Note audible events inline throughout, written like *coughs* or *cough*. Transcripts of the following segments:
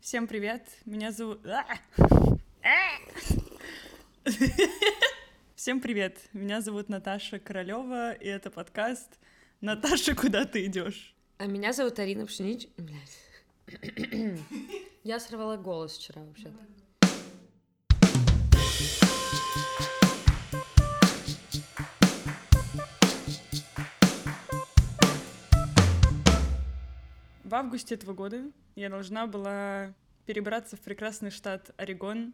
Всем привет, меня зовут... Всем привет, меня зовут Наташа Королева, и это подкаст «Наташа, куда ты идешь? А меня зовут Арина Пшенич... Блядь. Я сорвала голос вчера вообще-то. В августе этого года я должна была перебраться в прекрасный штат Орегон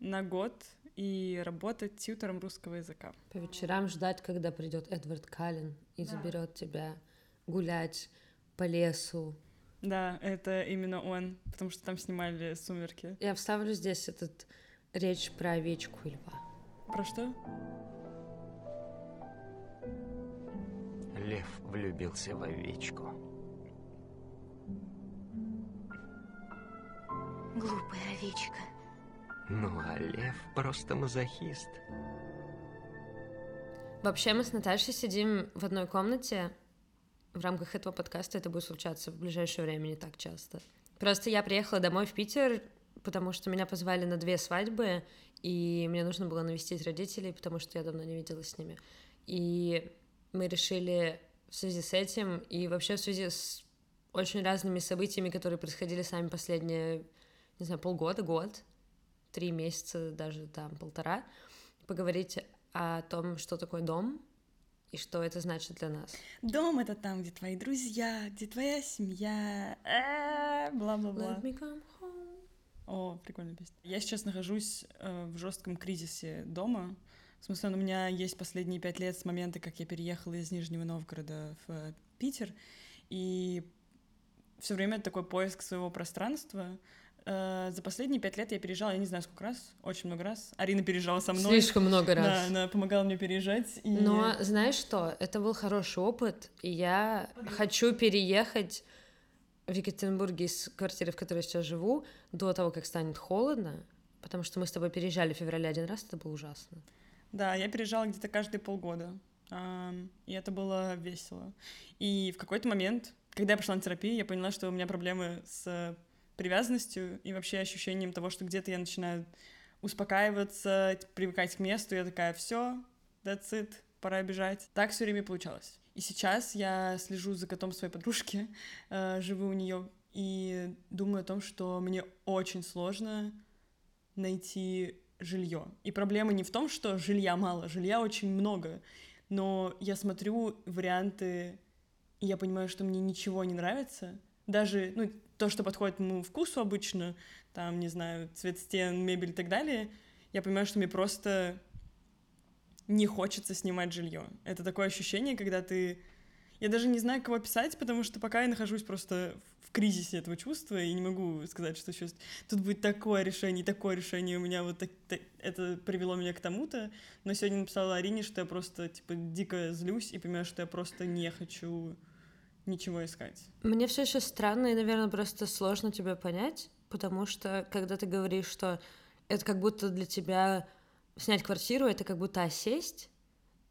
на год и работать тьютором русского языка. По вечерам ждать, когда придет Эдвард Каллен и заберет тебя гулять по лесу. Да, это именно он, потому что там снимали «Сумерки». Я вставлю здесь этот речь про овечку и льва. Про что? Лев влюбился в овечку. Глупая овечка. Ну а лев просто мазохист. Вообще мы с Наташей сидим в одной комнате. В рамках этого подкаста это будет случаться в ближайшее время не так часто. Просто я приехала домой в Питер, потому что меня позвали на две свадьбы, и мне нужно было навестить родителей, потому что я давно не виделась с ними. И мы решили в связи с этим и вообще в связи с очень разными событиями, которые происходили с нами последние, не знаю, полгода, год, три месяца, даже там полтора, поговорить о том, что такое дом и что это значит для нас. Дом — это там, где твои друзья, где твоя семья, э, бла-бла-бла. Let me come home. О, прикольная песня. Я сейчас нахожусь э, в жестком кризисе дома. В смысле, у меня есть последние пять лет с момента, как я переехала из Нижнего Новгорода в Питер, и все время такой поиск своего пространства. Э, за последние пять лет я переезжала, я не знаю сколько раз, очень много раз. Арина переезжала со мной. Слишком много раз. Да, она помогала мне переезжать. И... Но знаешь что? Это был хороший опыт, и я хочу переехать в Екатеринбурге из квартиры, в которой я сейчас живу, до того, как станет холодно, потому что мы с тобой переезжали в феврале один раз, это было ужасно. Да, я переезжала где-то каждые полгода, и это было весело. И в какой-то момент, когда я пошла на терапию, я поняла, что у меня проблемы с привязанностью и вообще ощущением того, что где-то я начинаю успокаиваться, привыкать к месту, я такая, все, that's it, пора бежать. Так все время получалось. И сейчас я слежу за котом своей подружки, *laughs* э, живу у нее и думаю о том, что мне очень сложно найти жилье. И проблема не в том, что жилья мало, жилья очень много, но я смотрю варианты, и я понимаю, что мне ничего не нравится. Даже, ну, то, что подходит моему вкусу обычно, там, не знаю, цвет стен, мебель и так далее, я понимаю, что мне просто не хочется снимать жилье. Это такое ощущение, когда ты... Я даже не знаю, кого писать, потому что пока я нахожусь просто в кризисе этого чувства и не могу сказать, что сейчас тут будет такое решение, такое решение, у меня вот так, так- это привело меня к тому-то. Но сегодня написала Арине, что я просто, типа, дико злюсь и понимаю, что я просто не хочу ничего искать. Мне все еще странно и, наверное, просто сложно тебя понять, потому что когда ты говоришь, что это как будто для тебя снять квартиру, это как будто осесть,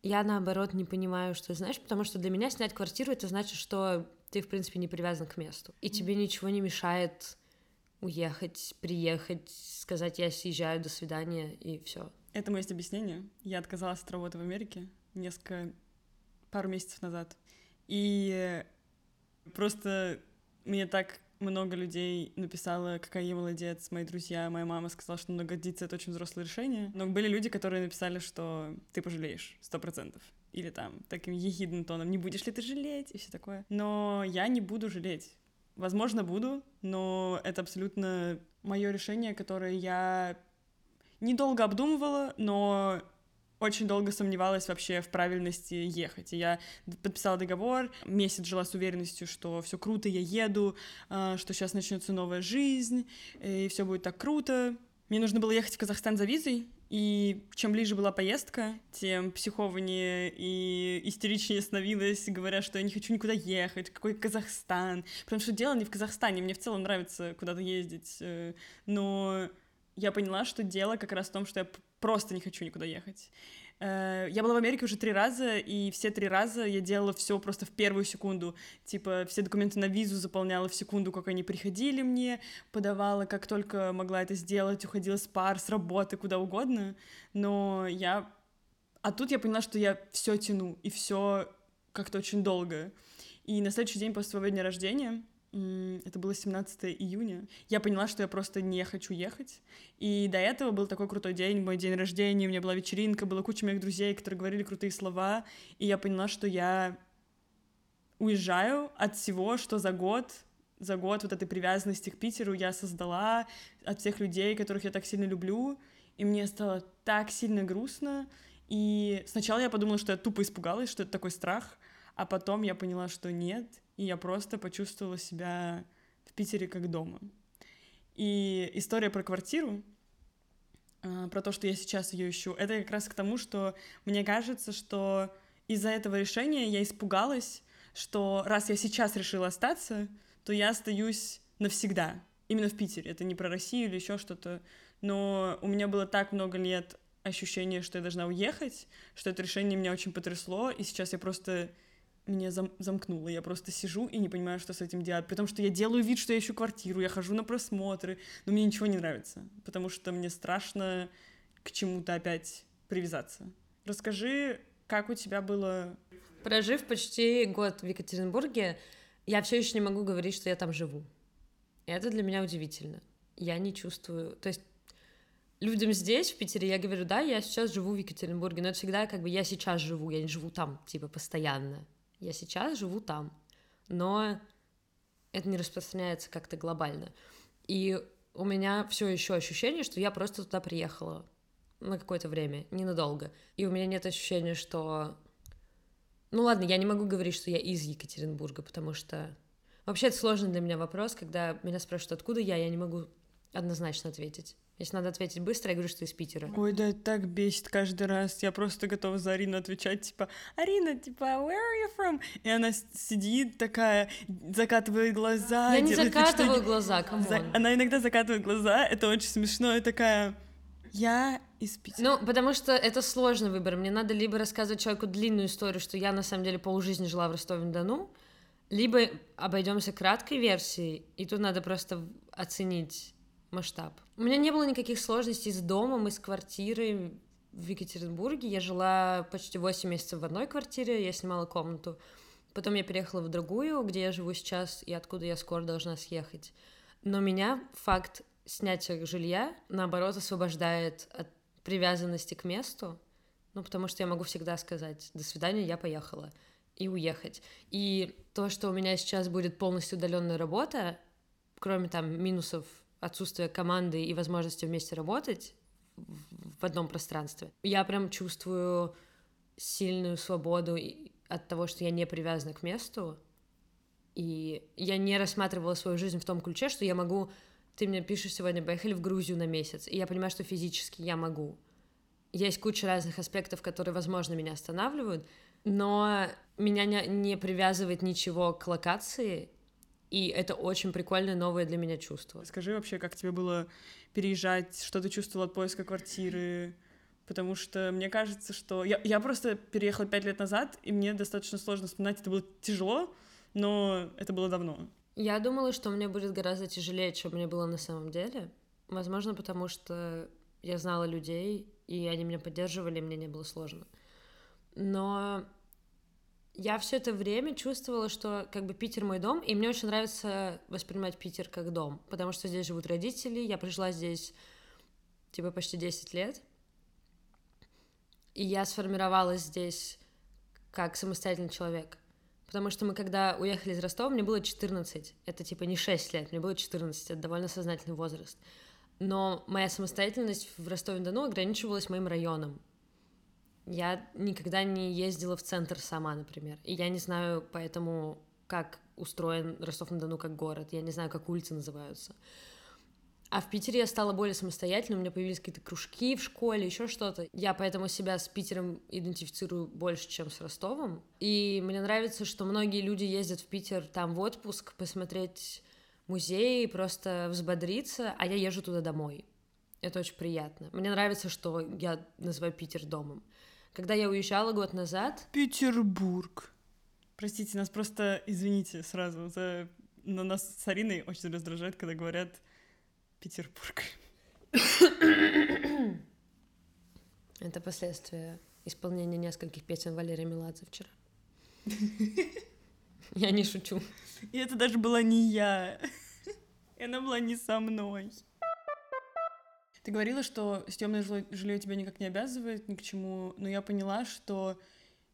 я наоборот не понимаю, что знаешь, потому что для меня снять квартиру это значит, что ты, в принципе, не привязан к месту. И тебе ничего не мешает уехать, приехать, сказать, я съезжаю, до свидания, и все. Этому есть объяснение. Я отказалась от работы в Америке несколько, пару месяцев назад. И просто мне так много людей написало, какая я молодец, мои друзья, моя мама сказала, что многодиться — это очень взрослое решение. Но были люди, которые написали, что ты пожалеешь, сто процентов. Или там таким ехидным тоном, не будешь ли ты жалеть, и все такое. Но я не буду жалеть. Возможно, буду, но это абсолютно мое решение, которое я недолго обдумывала, но очень долго сомневалась вообще в правильности ехать. И я подписала договор, месяц жила с уверенностью, что все круто, я еду, а, что сейчас начнется новая жизнь, и все будет так круто. Мне нужно было ехать в Казахстан за визой, и чем ближе была поездка, тем психованнее и истеричнее становилась, говоря, что я не хочу никуда ехать, какой Казахстан. Потому что дело не в Казахстане, мне в целом нравится куда-то ездить, э, но я поняла, что дело как раз в том, что я просто не хочу никуда ехать. Э, я была в Америке уже три раза, и все три раза я делала все просто в первую секунду. Типа, все документы на визу заполняла в секунду, как они приходили мне, подавала, как только могла это сделать, уходила с пар, с работы, куда угодно. Но я... А тут я поняла, что я все тяну, и все как-то очень долго. И на следующий день после своего дня рождения это было 17 июня, я поняла, что я просто не хочу ехать. И до этого был такой крутой день, мой день рождения, у меня была вечеринка, была куча моих друзей, которые говорили крутые слова, и я поняла, что я уезжаю от всего, что за год, за год вот этой привязанности к Питеру я создала, от всех людей, которых я так сильно люблю, и мне стало так сильно грустно, и сначала я подумала, что я тупо испугалась, что это такой страх, а потом я поняла, что нет, и я просто почувствовала себя в Питере как дома. И история про квартиру, а, про то, что я сейчас ее ищу, это как раз к тому, что мне кажется, что из-за этого решения я испугалась, что раз я сейчас решила остаться, то я остаюсь навсегда. Именно в Питере. Это не про Россию или еще что-то. Но у меня было так много лет ощущения, что я должна уехать, что это решение меня очень потрясло, и сейчас я просто меня зам замкнуло. Я просто сижу и не понимаю, что с этим делать. Потому что я делаю вид, что я ищу квартиру, я хожу на просмотры, но мне ничего не нравится, потому что мне страшно к чему-то опять привязаться. Расскажи, как у тебя было... Прожив почти год в Екатеринбурге, я все еще не могу говорить, что я там живу. Это для меня удивительно. Я не чувствую... То есть людям здесь, в Питере, я говорю, да, я сейчас живу в Екатеринбурге, но это всегда как бы я сейчас живу, я не живу там, типа, постоянно. Я сейчас живу там, но это не распространяется как-то глобально. И у меня все еще ощущение, что я просто туда приехала на какое-то время, ненадолго. И у меня нет ощущения, что... Ну ладно, я не могу говорить, что я из Екатеринбурга, потому что... Вообще это сложный для меня вопрос, когда меня спрашивают, откуда я, я не могу однозначно ответить. Если надо ответить быстро, я говорю, что из Питера. Ой, да, это так бесит каждый раз. Я просто готова за Арину отвечать, типа, Арина, типа, where are you from? И она сидит такая, закатывает глаза. Я не закатываю что... глаза, come on. За... Она иногда закатывает глаза, это очень смешно, и такая, я из Питера. Ну, потому что это сложный выбор. Мне надо либо рассказывать человеку длинную историю, что я на самом деле полжизни жила в Ростове-на-Дону, либо обойдемся краткой версией, и тут надо просто оценить масштаб. У меня не было никаких сложностей с домом и с квартирой в Екатеринбурге. Я жила почти 8 месяцев в одной квартире, я снимала комнату. Потом я переехала в другую, где я живу сейчас и откуда я скоро должна съехать. Но меня факт снятия жилья, наоборот, освобождает от привязанности к месту, ну, потому что я могу всегда сказать «до свидания, я поехала» и уехать. И то, что у меня сейчас будет полностью удаленная работа, кроме там минусов отсутствие команды и возможности вместе работать в одном пространстве. Я прям чувствую сильную свободу от того, что я не привязана к месту, и я не рассматривала свою жизнь в том ключе, что я могу... Ты мне пишешь сегодня, поехали в Грузию на месяц, и я понимаю, что физически я могу. Есть куча разных аспектов, которые, возможно, меня останавливают, но меня не, не привязывает ничего к локации, и это очень прикольное новое для меня чувство. Скажи вообще, как тебе было переезжать, что ты чувствовала от поиска квартиры? Потому что мне кажется, что... Я, я просто переехала пять лет назад, и мне достаточно сложно вспоминать, это было тяжело, но это было давно. Я думала, что мне будет гораздо тяжелее, чем мне было на самом деле. Возможно, потому что я знала людей, и они меня поддерживали, и мне не было сложно. Но я все это время чувствовала, что как бы Питер мой дом, и мне очень нравится воспринимать Питер как дом, потому что здесь живут родители, я прожила здесь типа почти 10 лет, и я сформировалась здесь как самостоятельный человек. Потому что мы, когда уехали из Ростова, мне было 14. Это типа не 6 лет, мне было 14. Это довольно сознательный возраст. Но моя самостоятельность в Ростове-на-Дону ограничивалась моим районом. Я никогда не ездила в центр сама, например. И я не знаю поэтому, как устроен Ростов-на-Дону как город. Я не знаю, как улицы называются. А в Питере я стала более самостоятельной, у меня появились какие-то кружки в школе, еще что-то. Я поэтому себя с Питером идентифицирую больше, чем с Ростовом. И мне нравится, что многие люди ездят в Питер там в отпуск посмотреть музеи, просто взбодриться, а я езжу туда домой. Это очень приятно. Мне нравится, что я называю Питер домом. Когда я уезжала год назад, Петербург. Простите, нас просто, извините сразу, за... но нас с Ариной очень раздражает, когда говорят Петербург. *coughs* это последствия исполнения нескольких песен Валерия Меладзе вчера. *laughs* Я не шучу. И это даже была не я. *laughs* И она была не со мной. Ты говорила, что съемное жилье тебя никак не обязывает ни к чему, но я поняла, что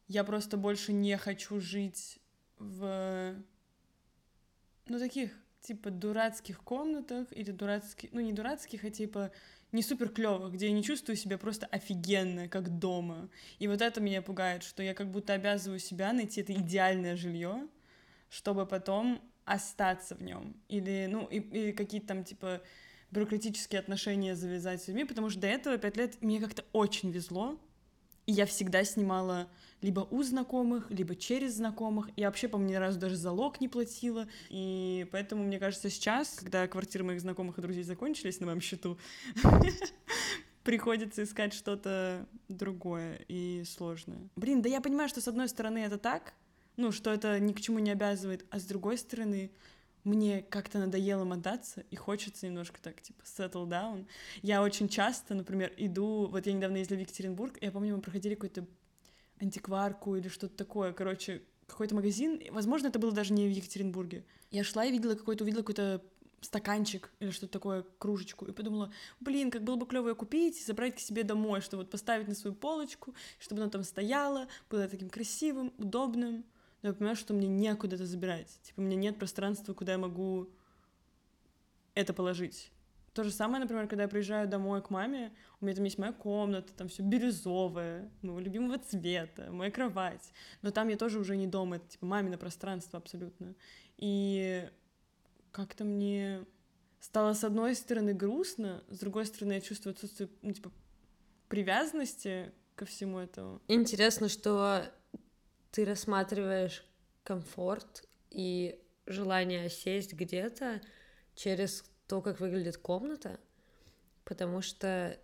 я просто больше не хочу жить в ну таких типа дурацких комнатах или дурацких, ну не дурацких, а типа не супер клевых, где я не чувствую себя просто офигенно, как дома. И вот это меня пугает, что я как будто обязываю себя найти это идеальное жилье, чтобы потом остаться в нем. Или, ну, и, или какие-то там, типа, бюрократические отношения завязать с людьми, потому что до этого пять лет мне как-то очень везло, и я всегда снимала либо у знакомых, либо через знакомых. Я вообще, по-моему, ни разу даже залог не платила. И поэтому, мне кажется, сейчас, когда квартиры моих знакомых и друзей закончились на моем счету, *laughs* приходится искать что-то другое и сложное. Блин, да я понимаю, что с одной стороны это так, ну, что это ни к чему не обязывает, а с другой стороны, мне как-то надоело мотаться, и хочется немножко так, типа, settle down. Я очень часто, например, иду, вот я недавно ездила в Екатеринбург, я помню, мы проходили какой-то антикварку или что-то такое, короче, какой-то магазин, возможно, это было даже не в Екатеринбурге. Я шла и видела какой-то, увидела какой-то стаканчик или что-то такое, кружечку, и подумала, блин, как было бы клево ее купить и забрать к себе домой, чтобы вот поставить на свою полочку, чтобы она там стояла, было таким красивым, удобным. Но я понимаю, что мне некуда это забирать. Типа, у меня нет пространства, куда я могу это положить. То же самое, например, когда я приезжаю домой к маме, у меня там есть моя комната, там все бирюзовое, моего любимого цвета, моя кровать. Но там я тоже уже не дома, это типа мамино пространство абсолютно. И как-то мне стало с одной стороны грустно, с другой стороны я чувствую отсутствие, ну, типа, привязанности ко всему этому. Интересно, что ты рассматриваешь комфорт и желание сесть где-то через то, как выглядит комната, потому что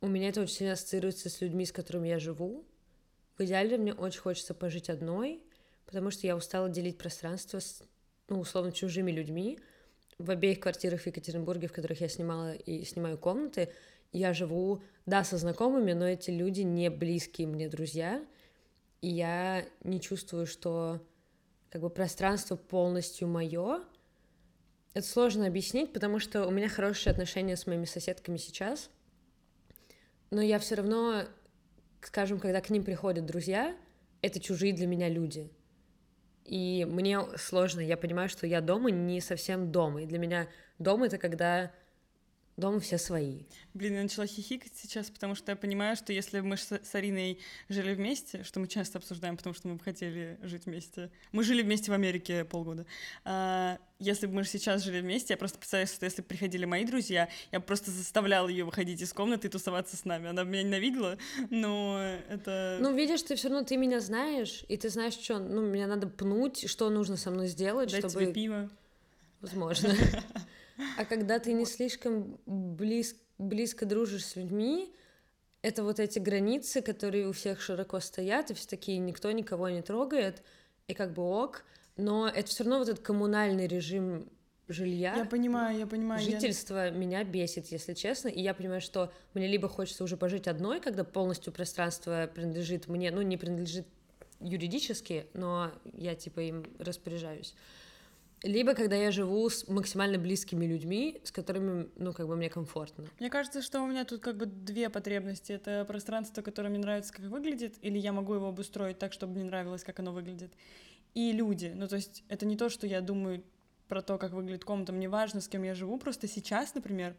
у меня это очень сильно ассоциируется с людьми, с которыми я живу. В идеале мне очень хочется пожить одной, потому что я устала делить пространство с, ну, условно, чужими людьми. В обеих квартирах в Екатеринбурге, в которых я снимала и снимаю комнаты, я живу, да, со знакомыми, но эти люди не близкие мне друзья, и я не чувствую, что как бы пространство полностью мое, это сложно объяснить, потому что у меня хорошие отношения с моими соседками сейчас, но я все равно, скажем, когда к ним приходят друзья, это чужие для меня люди. И мне сложно, я понимаю, что я дома не совсем дома. И для меня дом это когда Дома все свои. Блин, я начала хихикать сейчас, потому что я понимаю, что если бы мы с Ариной жили вместе, что мы часто обсуждаем, потому что мы бы хотели жить вместе. Мы жили вместе в Америке полгода. А, если бы мы сейчас жили вместе, я просто представляю, что если бы приходили мои друзья, я бы просто заставляла ее выходить из комнаты и тусоваться с нами. Она бы меня ненавидела, но это... Ну, видишь, ты все равно, ты меня знаешь, и ты знаешь, что, ну, меня надо пнуть, что нужно со мной сделать, Дать чтобы... тебе пиво. Возможно. *laughs* А когда ты не слишком близ, близко дружишь с людьми, это вот эти границы, которые у всех широко стоят, и все такие, никто никого не трогает, и как бы ок, но это все равно вот этот коммунальный режим жилья. Я понимаю, я понимаю. Жительство я... меня бесит, если честно, и я понимаю, что мне либо хочется уже пожить одной, когда полностью пространство принадлежит мне, ну, не принадлежит юридически, но я типа им распоряжаюсь либо когда я живу с максимально близкими людьми, с которыми, ну, как бы мне комфортно. Мне кажется, что у меня тут как бы две потребности. Это пространство, которое мне нравится, как выглядит, или я могу его обустроить так, чтобы мне нравилось, как оно выглядит. И люди. Ну, то есть это не то, что я думаю про то, как выглядит комната. Мне важно, с кем я живу. Просто сейчас, например,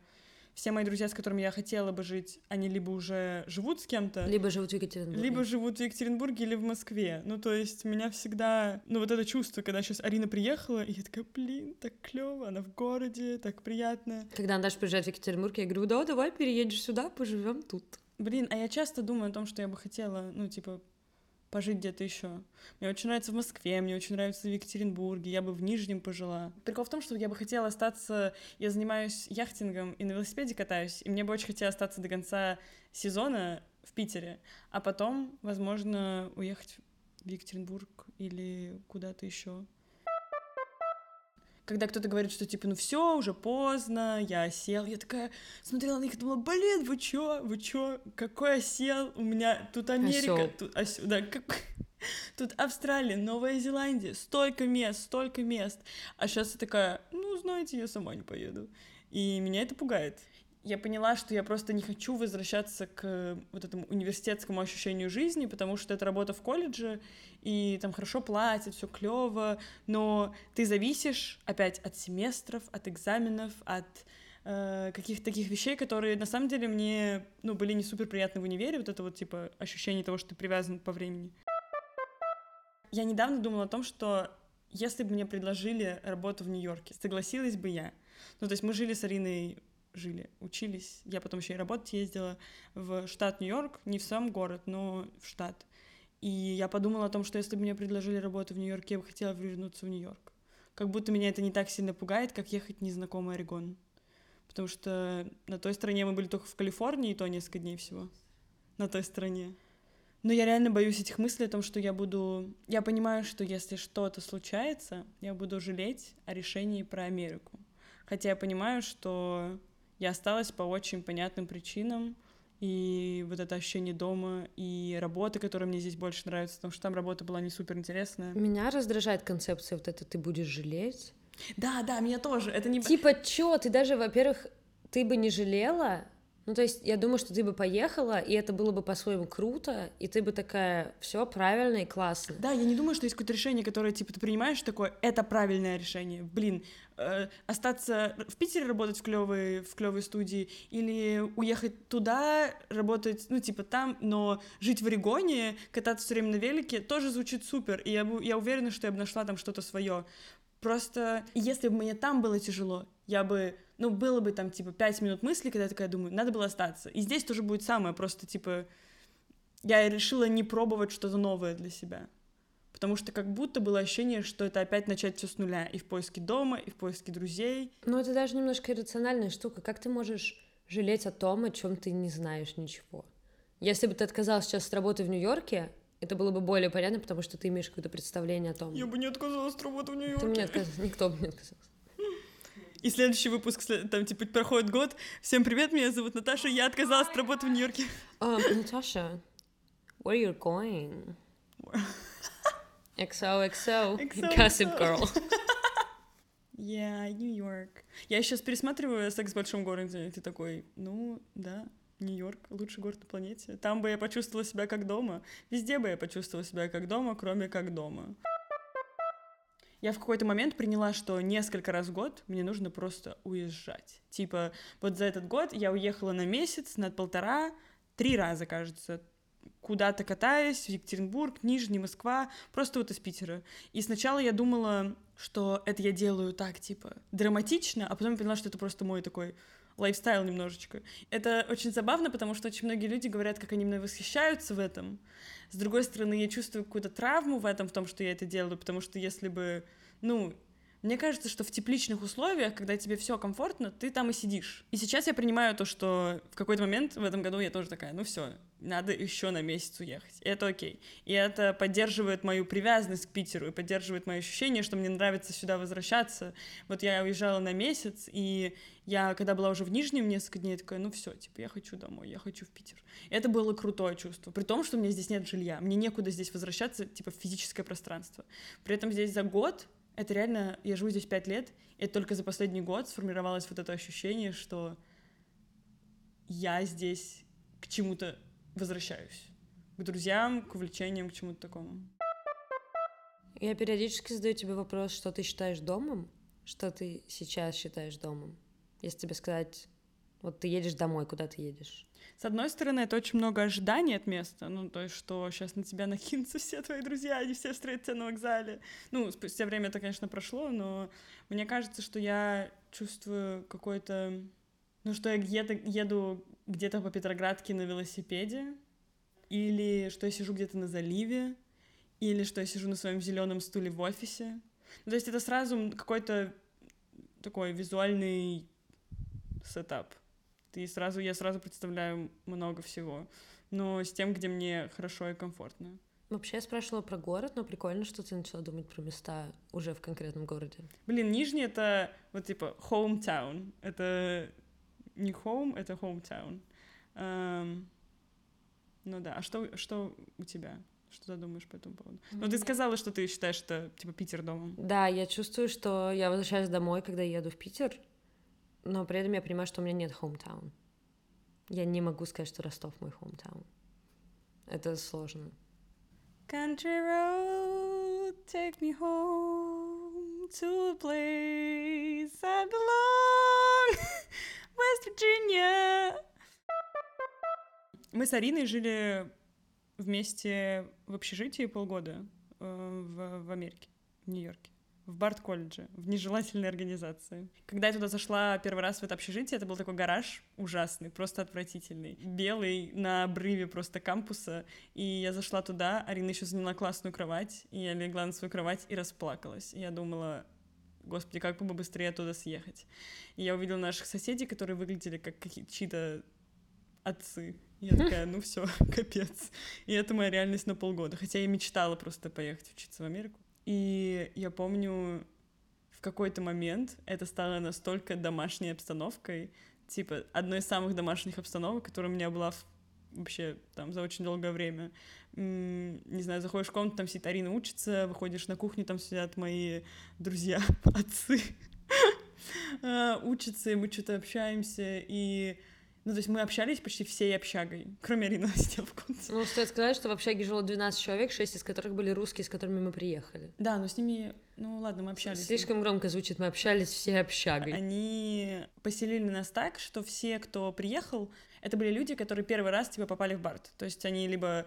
все мои друзья, с которыми я хотела бы жить, они либо уже живут с кем-то, либо живут в Екатеринбурге, либо живут в Екатеринбурге или в Москве. Ну, то есть меня всегда, ну, вот это чувство, когда сейчас Арина приехала, и я такая, блин, так клево, она в городе, так приятно. Когда Даша приезжает в Екатеринбург, я говорю, да, давай переедешь сюда, поживем тут. Блин, а я часто думаю о том, что я бы хотела, ну, типа, пожить где-то еще. Мне очень нравится в Москве, мне очень нравится в Екатеринбурге, я бы в Нижнем пожила. Прикол в том, что я бы хотела остаться... Я занимаюсь яхтингом и на велосипеде катаюсь, и мне бы очень хотелось остаться до конца сезона в Питере, а потом, возможно, уехать в Екатеринбург или куда-то еще. Когда кто-то говорит, что типа, ну все, уже поздно, я осел, я такая смотрела на них и думала, блин, вы чё, вы чё, какой осел, у меня тут Америка, Осёл. тут осё- да, как- *laughs* тут Австралия, Новая Зеландия, столько мест, столько мест. А сейчас я такая, ну, знаете, я сама не поеду. И меня это пугает. Я поняла, что я просто не хочу возвращаться к вот этому университетскому ощущению жизни, потому что это работа в колледже, и там хорошо платят, все клево, но ты зависишь опять от семестров, от экзаменов, от э, каких-то таких вещей, которые на самом деле мне ну, были не супер приятны в универе, вот это вот типа ощущение того, что ты привязан по времени. Я недавно думала о том, что если бы мне предложили работу в Нью-Йорке, согласилась бы я. Ну, то есть мы жили с Ариной, жили, учились. Я потом еще и работать ездила в штат Нью-Йорк, не в сам город, но в штат. И я подумала о том, что если бы мне предложили работу в Нью-Йорке, я бы хотела вернуться в Нью-Йорк. Как будто меня это не так сильно пугает, как ехать в незнакомый Орегон. Потому что на той стороне мы были только в Калифорнии, и то несколько дней всего. На той стороне. Но я реально боюсь этих мыслей о том, что я буду... Я понимаю, что если что-то случается, я буду жалеть о решении про Америку. Хотя я понимаю, что я осталась по очень понятным причинам, и вот это ощущение дома, и работа, которая мне здесь больше нравится, потому что там работа была не супер интересная. Меня раздражает концепция вот это «ты будешь жалеть». Да, да, меня тоже. Это не... Типа, чё, ты даже, во-первых, ты бы не жалела, ну, то есть, я думаю, что ты бы поехала, и это было бы по-своему круто, и ты бы такая, все правильно и классно. Да, я не думаю, что есть какое-то решение, которое, типа, ты принимаешь такое, это правильное решение. Блин, э, остаться в Питере работать в клевой, в клевой студии или уехать туда, работать, ну, типа, там, но жить в Орегоне, кататься все время на велике, тоже звучит супер, и я, я уверена, что я бы нашла там что-то свое. Просто если бы мне там было тяжело, я бы, ну, было бы там, типа, пять минут мысли, когда я такая думаю, надо было остаться. И здесь тоже будет самое, просто, типа, я решила не пробовать что-то новое для себя. Потому что как будто было ощущение, что это опять начать все с нуля. И в поиске дома, и в поиске друзей. Но это даже немножко иррациональная штука. Как ты можешь жалеть о том, о чем ты не знаешь ничего? Если бы ты отказалась сейчас от работы в Нью-Йорке, это было бы более понятно, потому что ты имеешь какое-то представление о том. бы не отказалась от работы в Ты мне отказ- Никто бы не отказался. И следующий выпуск, там, типа, проходит год. Всем привет, меня зовут Наташа, я отказалась от работы в Нью-Йорке. Um, Natasha, where you going? XOXO, XOXO. Gossip Girl. *laughs* Я Нью-Йорк. Я сейчас пересматриваю «Секс в большом городе», и ты такой, ну, да, Нью-Йорк — лучший город на планете. Там бы я почувствовала себя как дома. Везде бы я почувствовала себя как дома, кроме как дома. Я в какой-то момент приняла, что несколько раз в год мне нужно просто уезжать. Типа, вот за этот год я уехала на месяц, на полтора, три раза, кажется, куда-то катаюсь, в Екатеринбург, Нижний, Москва, просто вот из Питера. И сначала я думала, что это я делаю так, типа, драматично, а потом я поняла, что это просто мой такой лайфстайл немножечко. Это очень забавно, потому что очень многие люди говорят, как они мной восхищаются в этом. С другой стороны, я чувствую какую-то травму в этом, в том, что я это делаю, потому что если бы, ну, мне кажется, что в тепличных условиях, когда тебе все комфортно, ты там и сидишь. И сейчас я принимаю то, что в какой-то момент в этом году я тоже такая, ну все, надо еще на месяц уехать. И это окей. И это поддерживает мою привязанность к Питеру и поддерживает мое ощущение, что мне нравится сюда возвращаться. Вот я уезжала на месяц, и я, когда была уже в Нижнем несколько дней, такая, ну все, типа, я хочу домой, я хочу в Питер. И это было крутое чувство. При том, что у меня здесь нет жилья, мне некуда здесь возвращаться, типа, в физическое пространство. При этом здесь за год это реально, я живу здесь пять лет, и только за последний год сформировалось вот это ощущение, что я здесь к чему-то возвращаюсь. К друзьям, к увлечениям, к чему-то такому. Я периодически задаю тебе вопрос, что ты считаешь домом, что ты сейчас считаешь домом. Если тебе сказать, вот ты едешь домой, куда ты едешь? С одной стороны, это очень много ожиданий от места, ну, то есть, что сейчас на тебя *laughs* накинутся все твои друзья, они все встретят тебя на вокзале. Ну, спустя время это, конечно, прошло, но мне кажется, что я чувствую какой-то... Ну, что я где-то еду где-то по Петроградке на велосипеде, или что я сижу где-то на заливе, или что я сижу на своем зеленом стуле в офисе. Ну, то есть это сразу какой-то такой визуальный сетап. Ты сразу, я сразу представляю много всего. но с тем, где мне хорошо и комфортно. Вообще я спрашивала про город, но прикольно, что ты начала думать про места уже в конкретном городе. Блин, Нижний — это вот типа hometown. Это не home, это hometown. Эм, ну да, а что, что у тебя? Что ты думаешь по этому поводу? Ну, ты сказала, что ты считаешь это, типа, Питер домом. Да, я чувствую, что я возвращаюсь домой, когда еду в Питер, но при этом я понимаю, что у меня нет hometown. Я не могу сказать, что Ростов мой hometown. Это сложно. Country road, take me home to a place I belong, *laughs* West Virginia. Мы с Ариной жили вместе в общежитии полгода э, в, в Америке, в Нью-Йорке в Барт-колледже, в нежелательной организации. Когда я туда зашла первый раз в это общежитие, это был такой гараж ужасный, просто отвратительный. Белый, на обрыве просто кампуса. И я зашла туда, Арина еще заняла классную кровать, и я легла на свою кровать и расплакалась. И я думала, господи, как бы быстрее оттуда съехать. И я увидела наших соседей, которые выглядели как чьи-то отцы. Я такая, ну все, *laughs* капец. И это моя реальность на полгода. Хотя я мечтала просто поехать учиться в Америку. И я помню, в какой-то момент это стало настолько домашней обстановкой, типа одной из самых домашних обстановок, которая у меня была в, вообще там за очень долгое время. Не знаю, заходишь в комнату, там сидит Арина учится, выходишь на кухню, там сидят мои друзья, *laughs* отцы, а, *laughs* учатся, и мы что-то общаемся, и ну, то есть мы общались почти всей общагой, кроме Арины сидела в комнате. Ну, стоит сказать, что в общаге жило 12 человек, 6 из которых были русские, с которыми мы приехали. Да, но с ними, ну ладно, мы общались. Слишком громко звучит, мы общались все общагой. Они поселили нас так, что все, кто приехал, это были люди, которые первый раз типа попали в Барт. То есть они либо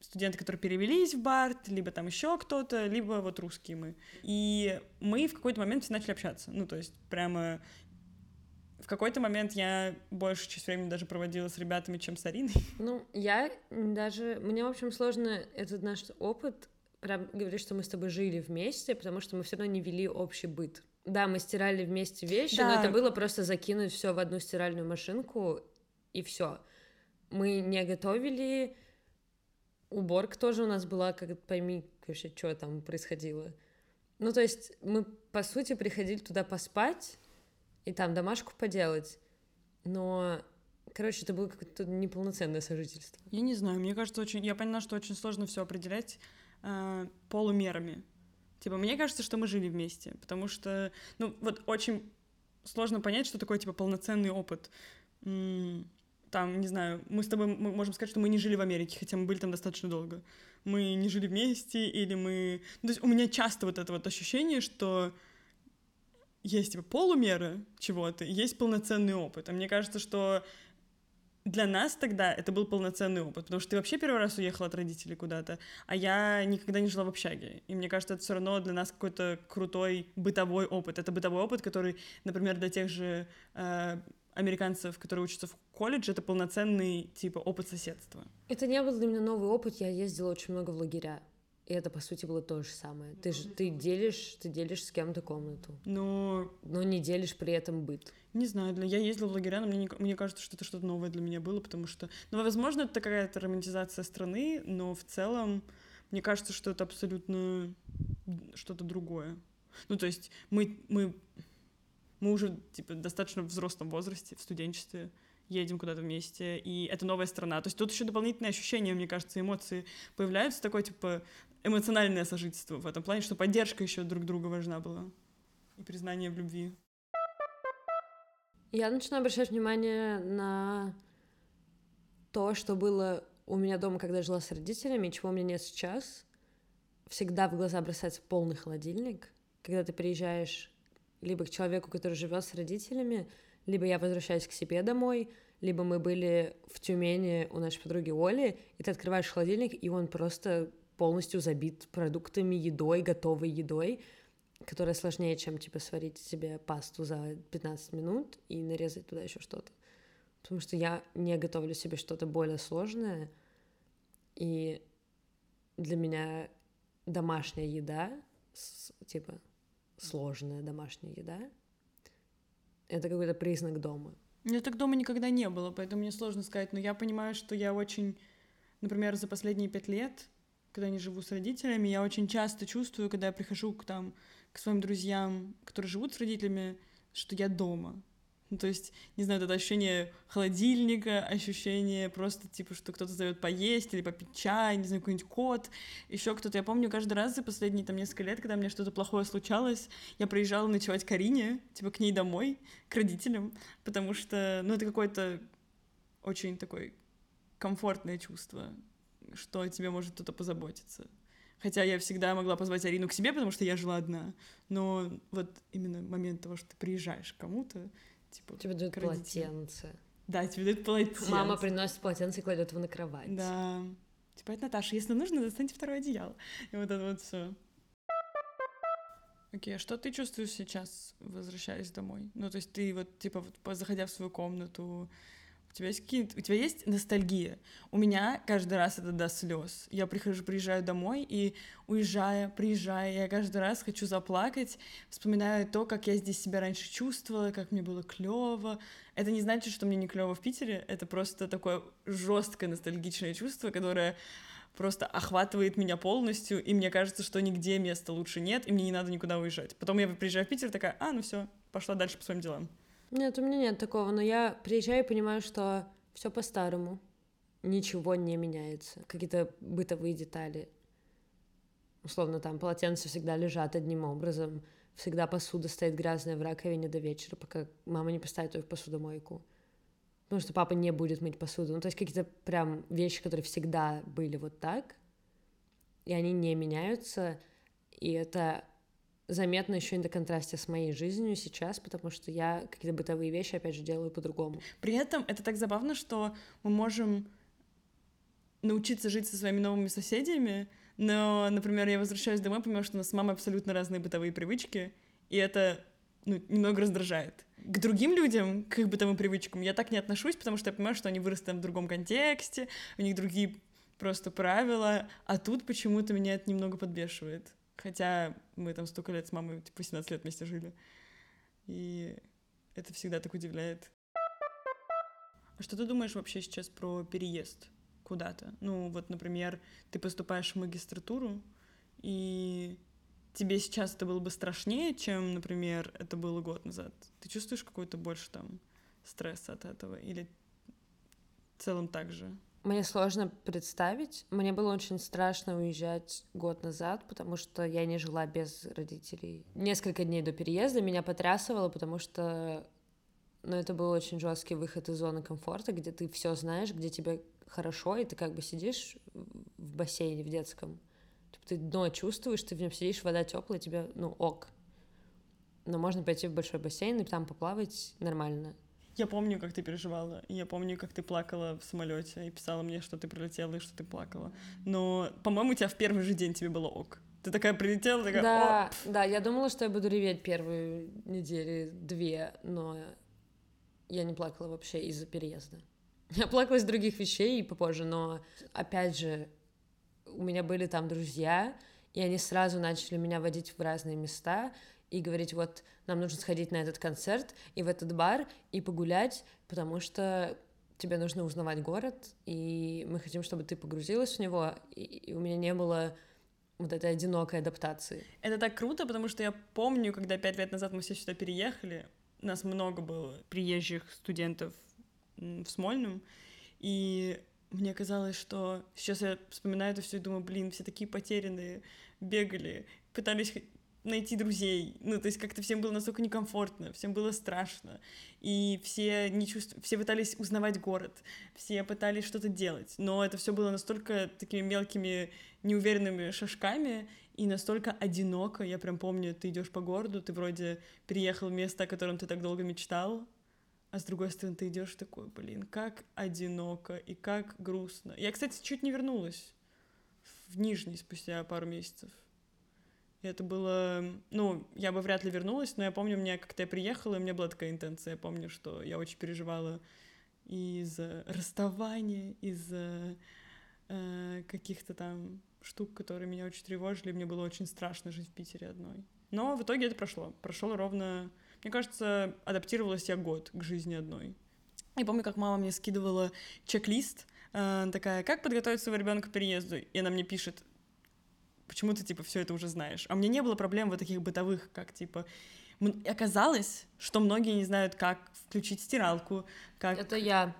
студенты, которые перевелись в Барт, либо там еще кто-то, либо вот русские мы. И мы в какой-то момент все начали общаться. Ну, то есть прямо в какой-то момент я больше часть времени даже проводила с ребятами, чем с Ариной. *laughs* Ну, я даже... Мне, в общем, сложно этот наш опыт прям говорить, что мы с тобой жили вместе, потому что мы все равно не вели общий быт. Да, мы стирали вместе вещи, да. но это было просто закинуть все в одну стиральную машинку и все. Мы не готовили, уборка тоже у нас была, как пойми вообще, что там происходило. Ну, то есть мы, по сути, приходили туда поспать, и там домашку поделать, но Короче, это было какое-то неполноценное сожительство. Я не знаю, мне кажется, очень... Я поняла, что очень сложно все определять э, полумерами. Типа, мне кажется, что мы жили вместе, потому что, ну, вот очень сложно понять, что такое, типа, полноценный опыт. Там, не знаю, мы с тобой мы можем сказать, что мы не жили в Америке, хотя мы были там достаточно долго. Мы не жили вместе, или мы... Ну, то есть у меня часто вот это вот ощущение, что есть типа полумеры чего-то, есть полноценный опыт. А мне кажется, что для нас тогда это был полноценный опыт, потому что ты вообще первый раз уехал от родителей куда-то, а я никогда не жила в общаге. И мне кажется, это все равно для нас какой-то крутой бытовой опыт. Это бытовой опыт, который, например, для тех же э, американцев, которые учатся в колледже, это полноценный типа опыт соседства. Это не был для меня новый опыт. Я ездила очень много в лагеря. И это, по сути, было то же самое. Ты же ты делишь, ты делишь с кем-то комнату. Но... Но не делишь при этом быт. Не знаю, для... я ездила в лагеря, но мне, не... мне кажется, что это что-то новое для меня было, потому что... Ну, возможно, это какая-то романтизация страны, но в целом мне кажется, что это абсолютно что-то другое. Ну, то есть мы, мы, мы уже, типа, достаточно в взрослом возрасте, в студенчестве, едем куда-то вместе, и это новая страна. То есть тут еще дополнительные ощущения, мне кажется, эмоции появляются, такое, типа, эмоциональное сожительство в этом плане, что поддержка еще друг друга важна была. И признание в любви. Я начинаю обращать внимание на то, что было у меня дома, когда жила с родителями, чего у меня нет сейчас. Всегда в глаза бросается полный холодильник. Когда ты приезжаешь либо к человеку, который живет с родителями, либо я возвращаюсь к себе домой, либо мы были в Тюмени у нашей подруги Оли, и ты открываешь холодильник, и он просто полностью забит продуктами, едой, готовой едой, которая сложнее, чем типа сварить себе пасту за 15 минут и нарезать туда еще что-то. Потому что я не готовлю себе что-то более сложное, и для меня домашняя еда, типа сложная домашняя еда, это какой-то признак дома. Мне так дома никогда не было, поэтому мне сложно сказать, но я понимаю, что я очень например, за последние пять лет, когда не живу с родителями, я очень часто чувствую, когда я прихожу к, там, к своим друзьям, которые живут с родителями, что я дома. Ну, то есть, не знаю, это ощущение холодильника, ощущение просто, типа, что кто-то зовет поесть или попить чай, не знаю, какой-нибудь кот, еще кто-то. Я помню, каждый раз за последние там несколько лет, когда мне что-то плохое случалось, я приезжала ночевать к Карине, типа, к ней домой, к родителям, потому что, ну, это какое-то очень такое комфортное чувство, что о тебе может кто-то позаботиться. Хотя я всегда могла позвать Арину к себе, потому что я жила одна. Но вот именно момент того, что ты приезжаешь к кому-то, типа... Тебе дают полотенце. Да, тебе дают полотенце. Мама приносит полотенце и кладет его на кровать. Да. Типа, это Наташа, если нужно, достаньте второе одеяло. И вот это вот все. Окей, а что ты чувствуешь сейчас, возвращаясь домой? Ну, то есть ты вот, типа, вот, заходя в свою комнату, тебя есть какие-то... У тебя есть ностальгия? У меня каждый раз это до слез. Я прихожу, приезжаю домой, и уезжая, приезжая, я каждый раз хочу заплакать, вспоминаю то, как я здесь себя раньше чувствовала, как мне было клево. Это не значит, что мне не клево в Питере, это просто такое жесткое ностальгичное чувство, которое просто охватывает меня полностью, и мне кажется, что нигде места лучше нет, и мне не надо никуда уезжать. Потом я приезжаю в Питер, такая, а, ну все, пошла дальше по своим делам. Нет, у меня нет такого, но я приезжаю и понимаю, что все по-старому. Ничего не меняется. Какие-то бытовые детали. Условно, там полотенца всегда лежат одним образом. Всегда посуда стоит грязная в раковине до вечера, пока мама не поставит ее в посудомойку. Потому что папа не будет мыть посуду. Ну, то есть какие-то прям вещи, которые всегда были вот так, и они не меняются. И это заметно еще и на контрасте с моей жизнью сейчас, потому что я какие-то бытовые вещи, опять же, делаю по-другому. При этом это так забавно, что мы можем научиться жить со своими новыми соседями, но, например, я возвращаюсь домой, понимаю, что у нас с мамой абсолютно разные бытовые привычки, и это ну, немного раздражает. К другим людям, к их бытовым привычкам я так не отношусь, потому что я понимаю, что они выросли в другом контексте, у них другие просто правила, а тут почему-то меня это немного подбешивает. Хотя мы там столько лет с мамой, типа 18 лет вместе жили. И это всегда так удивляет. А что ты думаешь вообще сейчас про переезд куда-то? Ну, вот, например, ты поступаешь в магистратуру, и тебе сейчас это было бы страшнее, чем, например, это было год назад? Ты чувствуешь какой-то больше там стресс от этого? Или в целом так же? Мне сложно представить. Мне было очень страшно уезжать год назад, потому что я не жила без родителей. Несколько дней до переезда меня потрясывало, потому что ну, это был очень жесткий выход из зоны комфорта, где ты все знаешь, где тебе хорошо, и ты как бы сидишь в бассейне в детском. Типа ты дно чувствуешь, ты в нем сидишь, вода теплая, тебе, ну, ок. Но можно пойти в большой бассейн и там поплавать нормально. Я помню, как ты переживала. Я помню, как ты плакала в самолете и писала мне, что ты прилетела и что ты плакала. Но, по-моему, у тебя в первый же день тебе было ок. Ты такая прилетела, такая... Да, Оп! да, я думала, что я буду реветь первые недели, две, но я не плакала вообще из-за переезда. *laughs* Я плакала из других вещей попозже, но, опять же, у меня были там друзья, и они сразу начали меня водить в разные места, и говорить, вот, нам нужно сходить на этот концерт и в этот бар и погулять, потому что тебе нужно узнавать город, и мы хотим, чтобы ты погрузилась в него, и у меня не было вот этой одинокой адаптации. Это так круто, потому что я помню, когда пять лет назад мы все сюда переехали, нас много было приезжих студентов в Смольном, и мне казалось, что сейчас я вспоминаю это все и думаю, блин, все такие потерянные, бегали, пытались найти друзей. Ну, то есть как-то всем было настолько некомфортно, всем было страшно. И все, не чувств... все пытались узнавать город, все пытались что-то делать. Но это все было настолько такими мелкими, неуверенными шажками и настолько одиноко. Я прям помню, ты идешь по городу, ты вроде переехал в место, о котором ты так долго мечтал, а с другой стороны ты идешь такой, блин, как одиноко и как грустно. Я, кстати, чуть не вернулась в Нижний спустя пару месяцев. Это было... Ну, я бы вряд ли вернулась, но я помню, мне как-то я приехала, и у меня была такая интенция. Я помню, что я очень переживала из-за расставания, из-за э, каких-то там штук, которые меня очень тревожили. Мне было очень страшно жить в Питере одной. Но в итоге это прошло. Прошло ровно... Мне кажется, адаптировалась я год к жизни одной. Я помню, как мама мне скидывала чек-лист э, такая, как подготовить своего ребенка к переезду? И она мне пишет, почему ты, типа, все это уже знаешь? А у меня не было проблем вот таких бытовых, как, типа, оказалось, что многие не знают, как включить стиралку, как... Это я.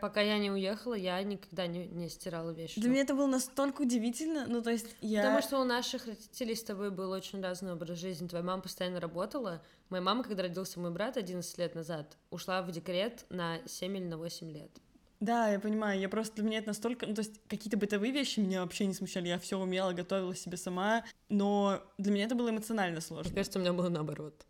Пока я не уехала, я никогда не, не стирала вещи. Для меня это было настолько удивительно, ну, то есть я... Потому что у наших родителей с тобой был очень разный образ жизни. Твоя мама постоянно работала. Моя мама, когда родился мой брат 11 лет назад, ушла в декрет на 7 или на 8 лет. Да, я понимаю, я просто для меня это настолько, ну то есть какие-то бытовые вещи меня вообще не смущали, я все умела, готовила себе сама, но для меня это было эмоционально сложно. Мне кажется, у меня было наоборот.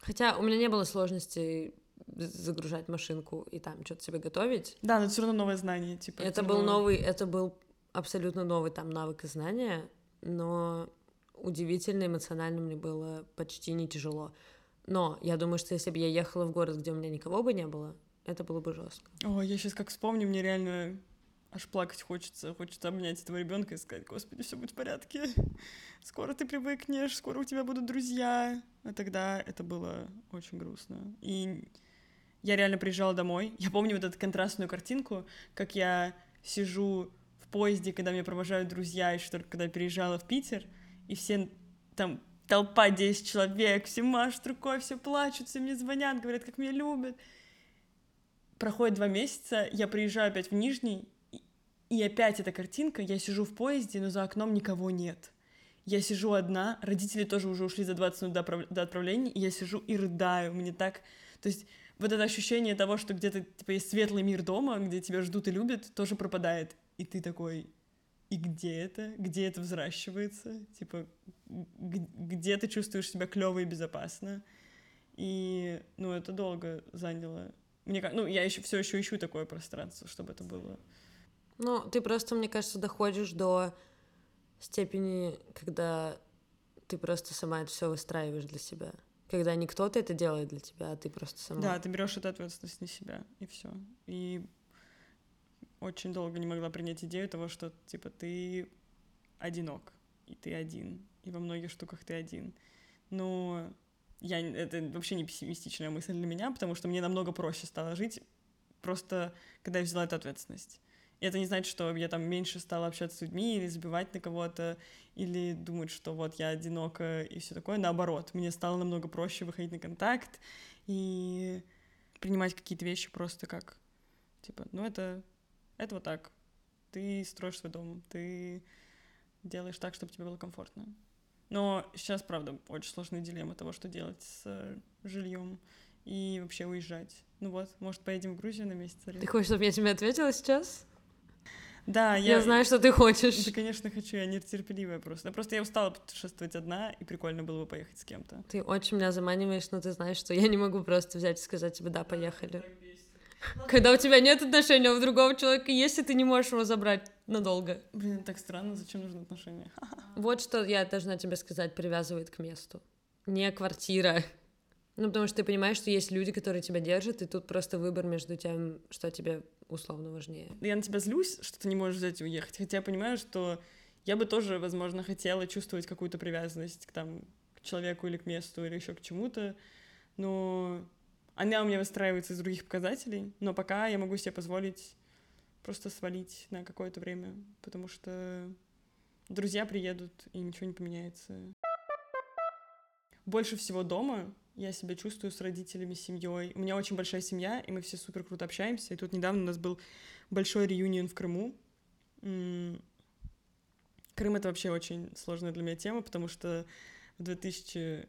Хотя у меня не было сложности загружать машинку и там что-то себе готовить. Да, но это все равно новое знание, типа. Это был новый, это был абсолютно новый там навык и знания, но удивительно эмоционально мне было почти не тяжело. Но я думаю, что если бы я ехала в город, где у меня никого бы не было, это было бы жестко. О, я сейчас как вспомню, мне реально аж плакать хочется. Хочется обнять этого ребенка и сказать, господи, все будет в порядке. Скоро ты привыкнешь, скоро у тебя будут друзья. А тогда это было очень грустно. И я реально приезжала домой. Я помню вот эту контрастную картинку, как я сижу в поезде, когда меня провожают друзья, еще только когда я переезжала в Питер, и все там толпа 10 человек, все машут рукой, все плачут, все мне звонят, говорят, как меня любят. Проходит два месяца, я приезжаю опять в Нижний, и опять эта картинка, я сижу в поезде, но за окном никого нет. Я сижу одна, родители тоже уже ушли за 20 минут до, отправления, и я сижу и рыдаю, мне так... То есть вот это ощущение того, что где-то типа есть светлый мир дома, где тебя ждут и любят, тоже пропадает. И ты такой, и где это? Где это взращивается? Типа, где ты чувствуешь себя клево и безопасно? И, ну, это долго заняло. Мне, ну, я еще все еще ищу такое пространство, чтобы это было. Ну, ты просто, мне кажется, доходишь до степени, когда ты просто сама это все выстраиваешь для себя. Когда не кто-то это делает для тебя, а ты просто сама. Да, ты берешь эту ответственность на себя, и все. И очень долго не могла принять идею того, что типа ты одинок, и ты один, и во многих штуках ты один. Но я, это вообще не пессимистичная мысль для меня, потому что мне намного проще стало жить, просто когда я взяла эту ответственность. И это не значит, что я там меньше стала общаться с людьми или забивать на кого-то, или думать, что вот я одинока и все такое. Наоборот, мне стало намного проще выходить на контакт и принимать какие-то вещи просто как, типа, ну это, это вот так. Ты строишь свой дом, ты делаешь так, чтобы тебе было комфортно. Но сейчас, правда, очень сложная дилемма того, что делать с жильем и вообще уезжать. Ну вот, может, поедем в Грузию на месяц? Ты хочешь, чтобы я тебе ответила сейчас? Да, я... Я знаю, что ты хочешь. Да, конечно, хочу, я нетерпеливая просто. Просто я устала путешествовать одна, и прикольно было бы поехать с кем-то. Ты очень меня заманиваешь, но ты знаешь, что я не могу просто взять и сказать тебе «да, поехали». Когда у тебя нет отношений, а у другого человека есть, и ты не можешь его забрать надолго. Блин, так странно, зачем нужны отношения? *laughs* Вот что я должна тебе сказать, привязывает к месту. Не квартира. Ну, потому что ты понимаешь, что есть люди, которые тебя держат, и тут просто выбор между тем, что тебе условно важнее. Я на тебя злюсь, что ты не можешь взять и уехать, хотя я понимаю, что я бы тоже, возможно, хотела чувствовать какую-то привязанность к, там, к человеку или к месту, или еще к чему-то, но она у меня выстраивается из других показателей, но пока я могу себе позволить просто свалить на какое-то время, потому что друзья приедут, и ничего не поменяется. Больше всего дома я себя чувствую с родителями, с семьей. У меня очень большая семья, и мы все супер круто общаемся. И тут недавно у нас был большой реюнион в Крыму. Крым — это вообще очень сложная для меня тема, потому что в 2000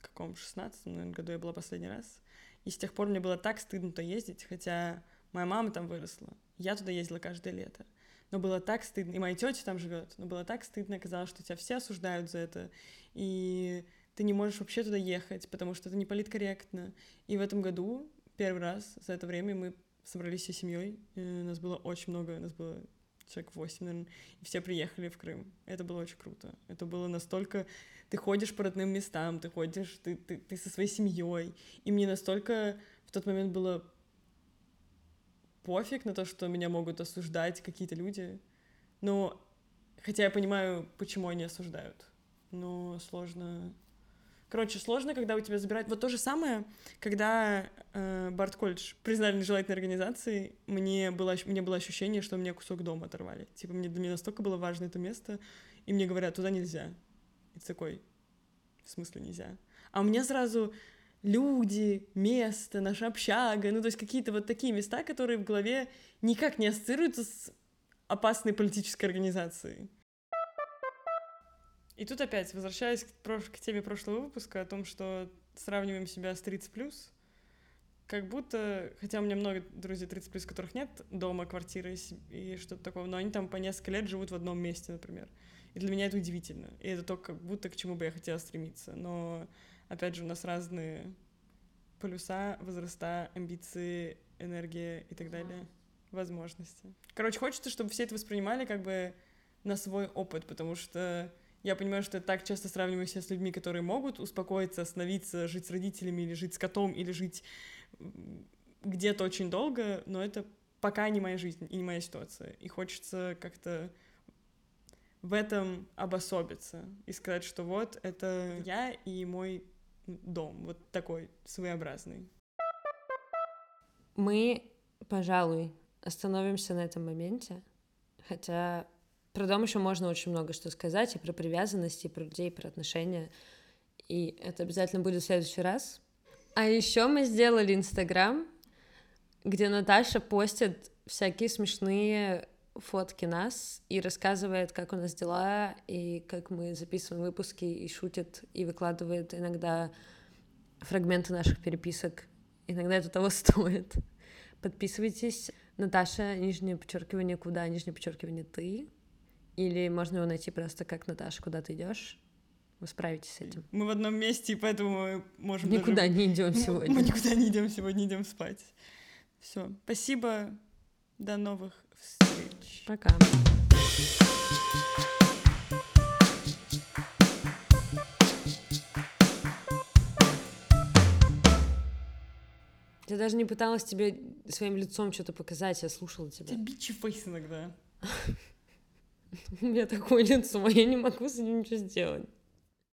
каком 16 наверное, году я была последний раз. И с тех пор мне было так стыдно туда ездить, хотя моя мама там выросла. Я туда ездила каждое лето. Но было так стыдно, и моя тетя там живет, но было так стыдно, казалось, что тебя все осуждают за это. И ты не можешь вообще туда ехать, потому что это не политкорректно. И в этом году, первый раз за это время, мы собрались всей семьей. У нас было очень много, у нас было человек 8, наверное, и все приехали в Крым. Это было очень круто. Это было настолько... Ты ходишь по родным местам, ты ходишь, ты, ты, ты со своей семьей. И мне настолько в тот момент было пофиг на то, что меня могут осуждать какие-то люди. Но хотя я понимаю, почему они осуждают. Но сложно Короче, сложно, когда у тебя забирают... Вот то же самое, когда э, Барт колледж признали нежелательной организацией, мне было, мне было ощущение, что мне кусок дома оторвали. Типа, мне, для меня настолько было важно это место, и мне говорят, туда нельзя. И ты такой, в смысле нельзя? А у меня сразу люди, место, наша общага, ну, то есть какие-то вот такие места, которые в голове никак не ассоциируются с опасной политической организацией. И тут опять, возвращаясь к, прош- к теме прошлого выпуска о том, что сравниваем себя с 30+, как будто, хотя у меня много друзей 30+, которых нет дома, квартиры и что-то такого, но они там по несколько лет живут в одном месте, например. И для меня это удивительно. И это то, как будто к чему бы я хотела стремиться. Но, опять же, у нас разные полюса, возраста, амбиции, энергия и так далее, возможности. Короче, хочется, чтобы все это воспринимали как бы на свой опыт, потому что я понимаю, что я так часто сравниваю себя с людьми, которые могут успокоиться, остановиться, жить с родителями, или жить с котом, или жить где-то очень долго, но это пока не моя жизнь и не моя ситуация. И хочется как-то в этом обособиться и сказать, что вот это я и мой дом, вот такой своеобразный. Мы, пожалуй, остановимся на этом моменте, хотя про дом еще можно очень много что сказать, и про привязанности, и про людей, и про отношения, и это обязательно будет в следующий раз. А еще мы сделали Инстаграм, где Наташа постит всякие смешные фотки нас и рассказывает, как у нас дела, и как мы записываем выпуски, и шутит, и выкладывает иногда фрагменты наших переписок. Иногда это того *laughs* стоит. Подписывайтесь. Наташа, нижнее подчеркивание, куда, нижнее подчеркивание, ты. Или можно его найти просто как Наташа, куда ты идешь. Вы справитесь с этим. Мы в одном месте, и поэтому мы можем Никуда даже- не идем *laughs* Мы- сегодня. Мы никуда не идем сегодня, идем спать. Все. Спасибо. До новых встреч. Пока. Я даже не пыталась тебе своим лицом что-то показать, я слушала У тебя. тебя бичи фейс иногда. *laughs* У меня такое лицо, *laughs* я не могу с ним ничего сделать.